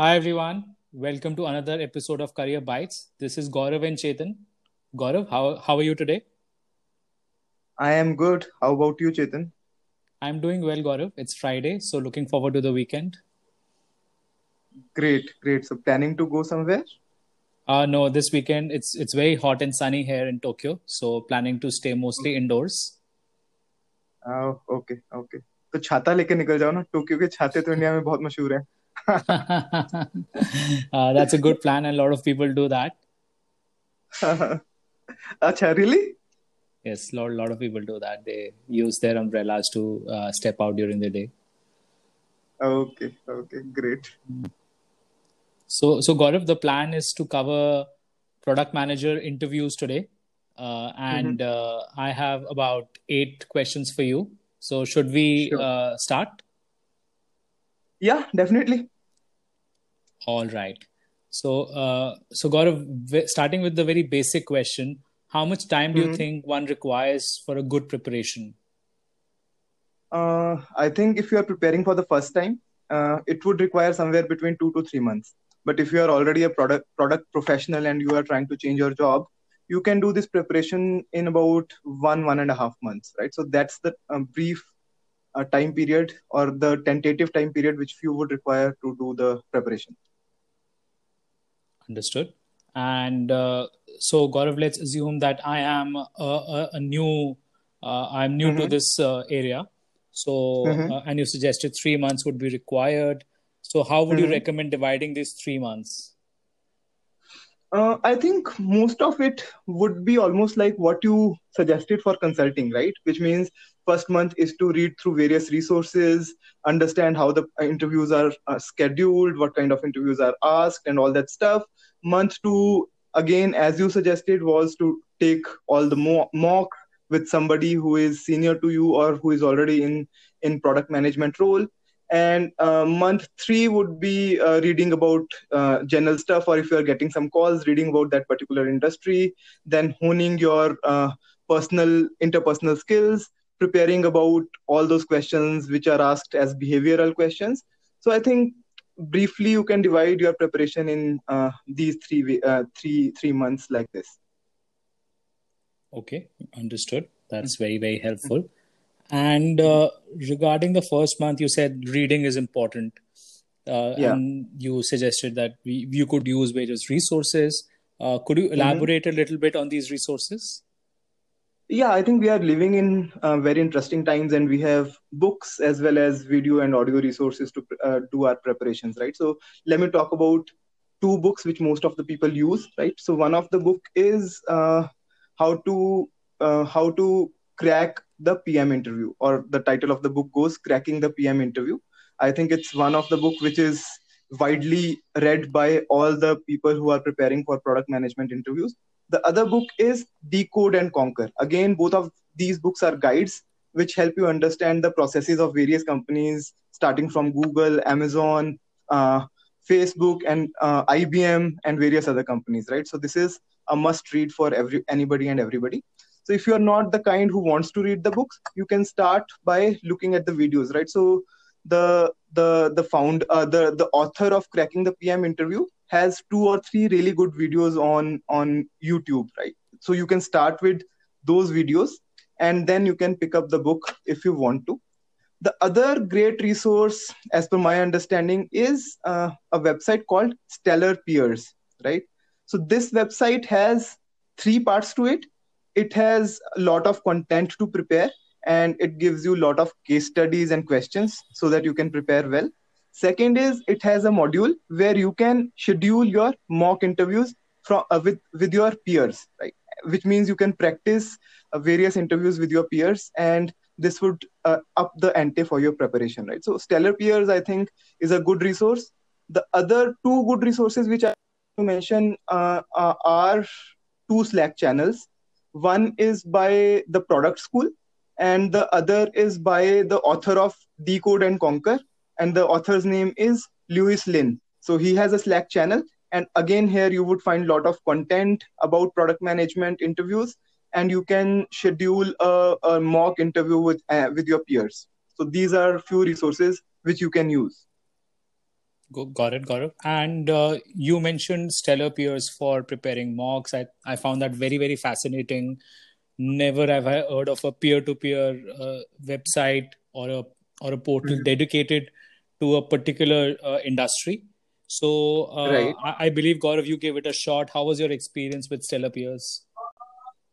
Hi everyone, welcome to another episode of Career Bites. This is Gaurav and Chetan. Gaurav, how, how are you today? I am good. How about you, Chetan? I'm doing well, Gaurav. It's Friday, so looking forward to the weekend. Great, great. So planning to go somewhere? Uh no, this weekend it's it's very hot and sunny here in Tokyo, so planning to stay mostly indoors. Oh, okay, okay. तो छाता लेके निकल जाओ ना Tokyo के छाते तो India में बहुत मशहूर हैं uh, that's a good plan, and a lot of people do that. Acha, really? Yes, a lot, lot of people do that. They use their umbrellas to uh, step out during the day. Okay, okay, great. So, so Gaurav, the plan is to cover product manager interviews today, uh, and mm-hmm. uh, I have about eight questions for you. So, should we sure. uh, start? Yeah, definitely. All right. So, uh, so Gaurav, starting with the very basic question, how much time do mm-hmm. you think one requires for a good preparation? Uh, I think if you are preparing for the first time, uh, it would require somewhere between two to three months. But if you are already a product product professional and you are trying to change your job, you can do this preparation in about one one and a half months, right? So that's the um, brief uh, time period or the tentative time period which you would require to do the preparation. Understood. And uh, so, Gaurav, let's assume that I am a, a, a new, uh, I'm new mm-hmm. to this uh, area. So, mm-hmm. Uh, and you suggested three months would be required. So, how would mm-hmm. you recommend dividing these three months? Uh, I think most of it would be almost like what you suggested for consulting, right? Which means first month is to read through various resources, understand how the interviews are uh, scheduled, what kind of interviews are asked, and all that stuff. Month two, again, as you suggested, was to take all the mo- mock with somebody who is senior to you or who is already in in product management role and uh, month three would be uh, reading about uh, general stuff or if you're getting some calls reading about that particular industry then honing your uh, personal interpersonal skills preparing about all those questions which are asked as behavioral questions so i think briefly you can divide your preparation in uh, these three uh, three three months like this okay understood that's very very helpful mm-hmm and uh, regarding the first month, you said reading is important. Uh, yeah. And you suggested that we, you could use various resources. Uh, could you mm-hmm. elaborate mm-hmm. a little bit on these resources? Yeah, I think we are living in uh, very interesting times, and we have books as well as video and audio resources to uh, do our preparations, right? So let me talk about two books which most of the people use, right? So one of the book is uh, how to how to crack the pm interview or the title of the book goes cracking the pm interview i think it's one of the book which is widely read by all the people who are preparing for product management interviews the other book is decode and conquer. Again both of these books are guides which help you understand the processes of various companies starting from google amazon uh, facebook and uh, ibm and various other companies right? So this is a must read for every anybody and everybody. So if you're not the kind who wants to read the books you can start by looking at the videos right? So the the the found uh, the the author of cracking the pm interview has two or three really good videos on on youtube right? So you can start with those videos and then you can pick up the book if you want to. The other great resource as per my understanding is uh, a website called stellar peers right? So this website has three parts to it. It has a lot of content to prepare and it gives you a lot of case studies and questions so that you can prepare well second is it has a module where you can schedule your mock interviews from uh, with with your peers right? Which means you can practice uh, various interviews with your peers and this would uh, up the ante for your preparation right? So stellar peers i think is a good resource. The other two good resources which i to mention uh, uh, are two slack channels. One is by the product school, and the other is by the author of Decode and Conquer. And the author's name is Lewis Lin. So he has a Slack channel. And again, here you would find a lot of content about product management interviews, and you can schedule a, a mock interview with uh, with your peers. So these are few resources which you can use. Got it, got it. And uh, you mentioned Stellar Peers for preparing mocks. I, I found that very, very fascinating. Never have I heard of a peer-to-peer uh, website or a or a portal mm-hmm. dedicated to a particular uh, industry. So uh, right. I, I, believe Gaurav, you gave it a shot. How was your experience with Stellar Peers?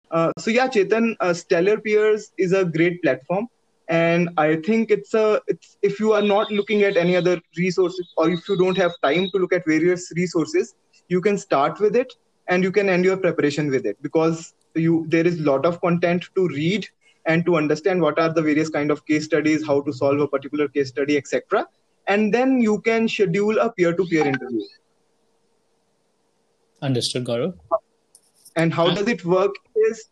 Uh, so yeah, Chetan, uh, Stellar Peers is a great platform and i think it's a it's if you are not looking at any other resources or if you don't have time to look at various resources you can start with it and you can end your preparation with it because you there is a lot of content to read and to understand what are the various kind of case studies how to solve a particular case study etc and then you can schedule a peer-to-peer interview. Understood gaurav. And how does it work is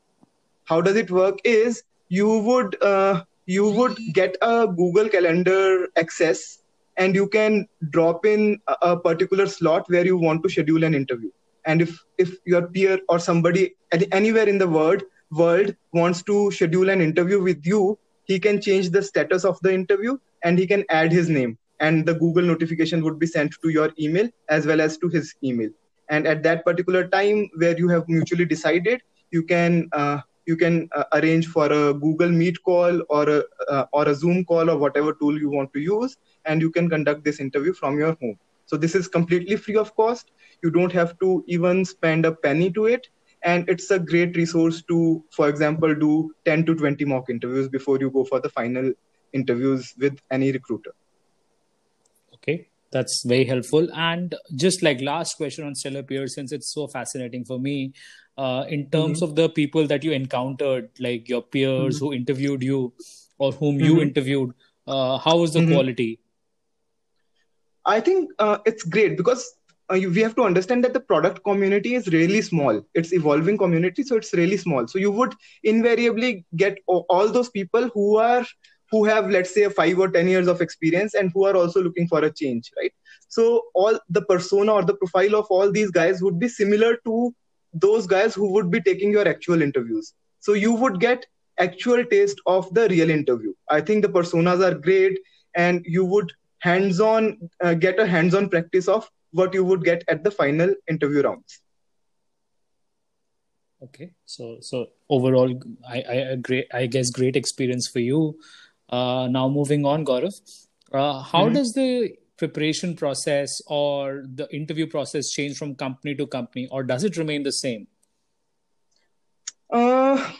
how does it work is you would uh, you would get a Google Calendar access and you can drop in a, particular slot where you want to schedule an interview. And if, if your peer or somebody anywhere in the world world wants to schedule an interview with you, he can change the status of the interview and he can add his name. And the Google notification would be sent to your email as well as to his email. And at that particular time where you have mutually decided, you can uh, you can uh, arrange for a google meet call or a uh, or a zoom call or whatever tool you want to use and you can conduct this interview from your home so this is completely free of cost you don't have to even spend a penny to it and it's a great resource to for example do 10 to 20 mock interviews before you go for the final interviews with any recruiter okay that's very helpful and just like last question on stellar peers since it's so fascinating for me uh, in terms mm-hmm. of the people that you encountered, like your peers mm-hmm. who interviewed you or whom mm-hmm. you interviewed, uh, how was the mm-hmm. quality? I think uh, it's great because uh, we have to understand that the product community is really small. It's evolving community, so it's really small. So you would invariably get all those people who are who have let's say five or ten years of experience and who are also looking for a change right so all the persona or the profile of all these guys would be similar to those guys who would be taking your actual interviews. So you would get actual taste of the real interview. I think the personas are great, and you would hands-on uh, get a hands-on practice of what you would get at the final interview rounds. Okay, so so overall, I I agree. I guess great experience for you. Uh, now moving on, Gaurav. Uh, how mm-hmm. does the preparation process or the interview process change from company to company or does it remain the same uh,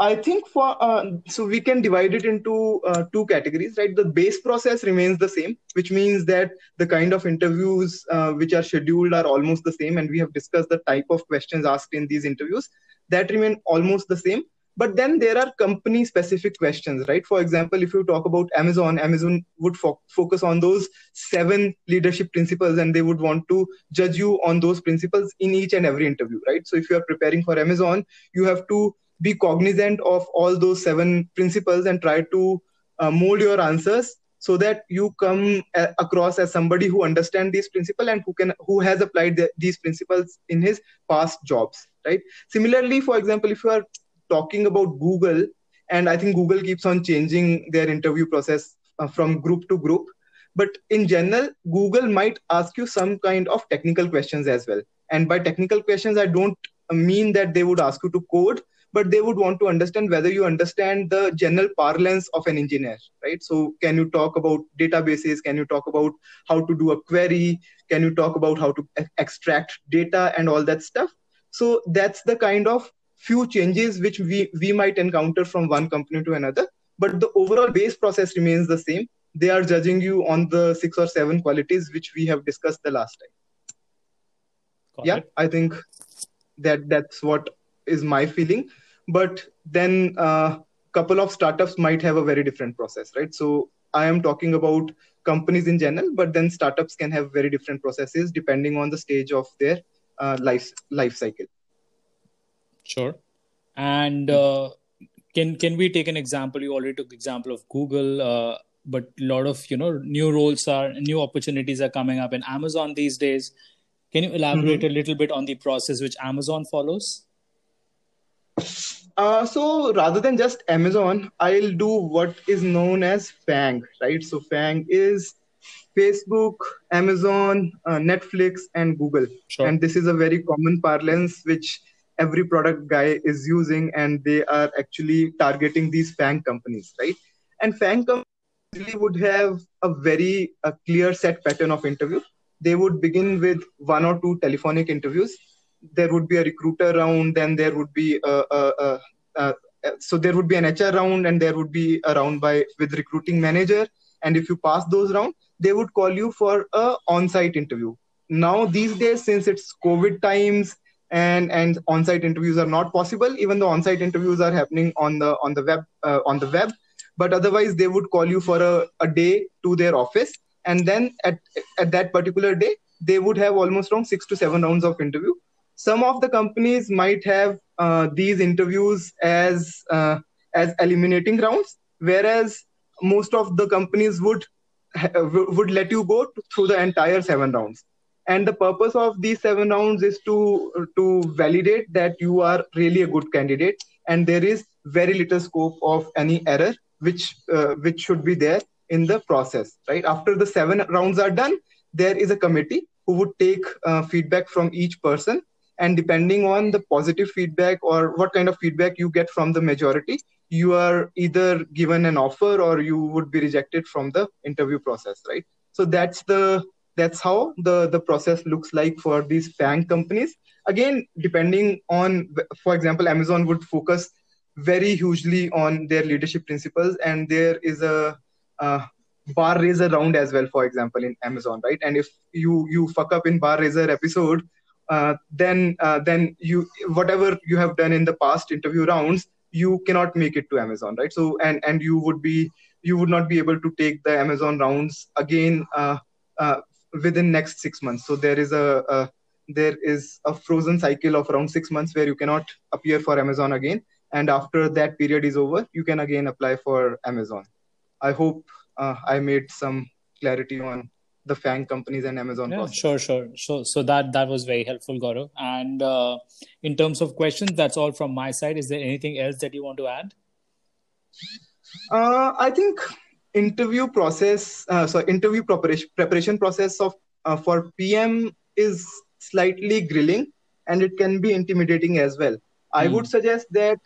i think for uh, so we can divide it into uh, two categories right? The base process remains the same which means that the kind of interviews uh, which are scheduled are almost the same and we have discussed the type of questions asked in these interviews. That remain almost the same. But then there are company specific questions right? For example if you talk about amazon amazon would fo- focus on those seven leadership principles and they would want to judge you on those principles in each and every interview right? So if you are preparing for amazon you have to be cognizant of all those seven principles and try to uh, mold your answers so that you come a- across as somebody who understands these principles and who can who has applied the, these principles in his past jobs right similarly for example if you are talking about Google, and I think Google keeps on changing their interview process uh, from group to group. But in general, Google might ask you some kind of technical questions as well. And by technical questions, I don't mean that they would ask you to code, but they would want to understand whether you understand the general parlance of an engineer, right? So, can you talk about databases? Can you talk about how to do a query? Can you talk about how to extract data and all that stuff? So, that's the kind of few changes which we, we might encounter from one company to another, but the overall base process remains the same. They are judging you on the six or seven qualities which we have discussed the last time. Got yeah, it. I think that that's what is my feeling. But then a uh, couple of startups might have a very different process, right? So I am talking about companies in general, but then startups can have very different processes depending on the stage of their uh, life life cycle. Sure. And uh, can can we take an example? You already took example of Google, uh, but a lot of you know new roles are new opportunities are coming up in Amazon these days. Can you elaborate mm-hmm. a little bit on the process which Amazon follows? Uh, so rather than just Amazon, I'll do what is known as FANG, right? So FANG is Facebook, Amazon, uh, Netflix, and Google. Sure. And this is a very common parlance which every product guy is using, and they are actually targeting these FANG companies, right? And FANG companies would have a very a clear set pattern of interview. They would begin with one or two telephonic interviews. There would be a recruiter round, then there would be a, a, a, so there would be an HR round, and there would be a round by with recruiting manager. And if you pass those rounds, they would call you for a on-site interview. Now these days since it's covid times and and on-site interviews are not possible even though on-site interviews are happening on the on the web uh, on the web but otherwise they would call you for a, a day to their office. And then at at that particular day they would have almost around six to seven rounds of interview some of the companies might have uh, these interviews as uh, as eliminating rounds whereas most of the companies would would let you go through the entire seven rounds. And the purpose of these seven rounds is to to validate that you are really a good candidate and there is very little scope of any error which uh, which should be there in the process right? After the seven rounds are done there is a committee who would take uh, feedback from each person and depending on the positive feedback or what kind of feedback you get from the majority you are either given an offer or you would be rejected from the interview process right? So that's the that's how the the process looks like for these FANG companies. Again depending on for example amazon would focus very hugely on their leadership principles and there is a, a bar raiser round as well for example in amazon right? And if you you fuck up in bar raiser episode uh, then uh, then you whatever you have done in the past interview rounds you cannot make it to amazon right? So and and you would be you would not be able to take the amazon rounds again uh, uh, within next six months. So there is a, a, there is a frozen cycle of around six months where you cannot appear for amazon again. And after that period is over you can again apply for amazon. I hope uh, i made some clarity on the FANG companies and Amazon. Yeah, sure, sure. So, so that that was very helpful, Gaurav. And uh, in terms of questions, that's all from my side. Is there anything else that you want to add? Uh, I think interview process, uh, so interview preparation preparation process of uh, for PM is slightly grilling, and it can be intimidating as well. I hmm. would suggest that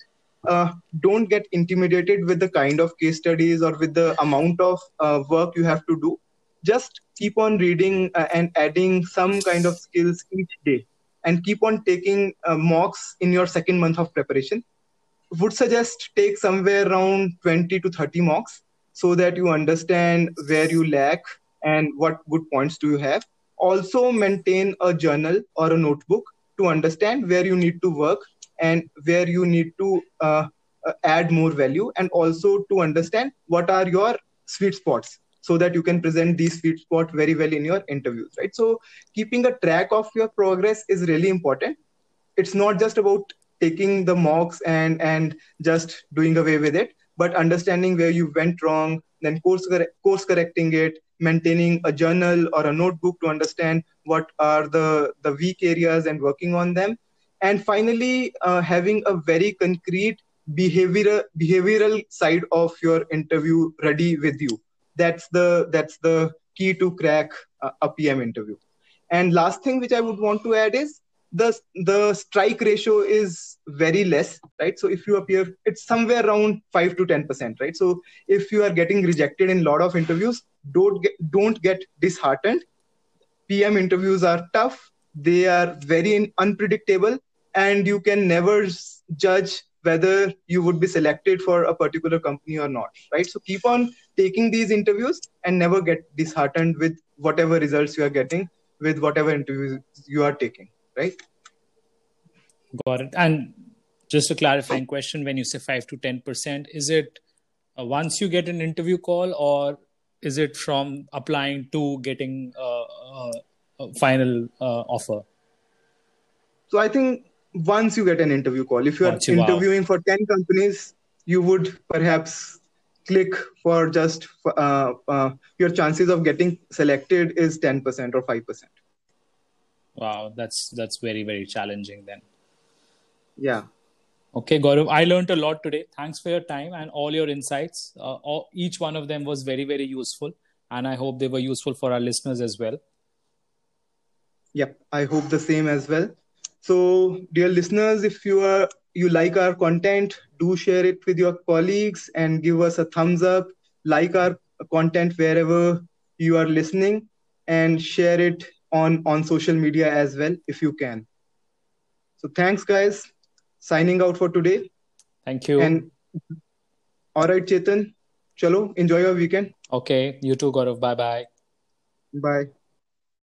uh, don't get intimidated with the kind of case studies or with the amount of uh, work you have to do just keep on reading uh, and adding some kind of skills each day and keep on taking uh, mocks in your second month of preparation would suggest take somewhere around 20 to 30 mocks so that you understand where you lack and what good points do you have. Also maintain a journal or a notebook to understand where you need to work and where you need to uh, uh add more value and also to understand what are your sweet spots so that you can present these sweet spot very well in your interviews right? So keeping a track of your progress is really important. It's not just about taking the mocks and and just doing away with it but understanding where you went wrong then course course correcting it maintaining a journal or a notebook to understand what are the the weak areas and working on them. And finally uh, having a very concrete behavioral behavioral side of your interview ready with you that's the that's the key to crack a, pm interview. And last thing which i would want to add is the the strike ratio is very less right? So if you appear it's somewhere around 5 to 10% right? So if you are getting rejected in a lot of interviews don't get don't get disheartened. Pm interviews are tough. They are very unpredictable and you can never judge whether you would be selected for a particular company or not right? So keep on taking these interviews and never get disheartened with whatever results you are getting with whatever interviews you are taking right? Got it. And just a clarifying question when you say 5 to 10% is it uh, once you get an interview call or is it from applying to getting uh, uh, a final uh, offer? So i think once you get an interview call. If you are interviewing wow. for 10 companies, you would perhaps click for just uh, uh, your chances of getting selected is 10% or 5%. Wow, that's that's very very challenging then. Yeah. Okay, Gaurav, I learned a lot today. Thanks for your time and all your insights. Uh, all, each one of them was very very useful. and I hope they were useful for our listeners as well. Yep, I hope the same as well. So, dear listeners, if you are you like our content, do share it with your colleagues and give us a thumbs up. Like our content wherever you are listening, and share it on on social media as well if you can. So, thanks, guys. Signing out for today. Thank you. And all right, Chetan. Chalo, enjoy your weekend. Okay, you too, Gaurav. Bye bye. Bye.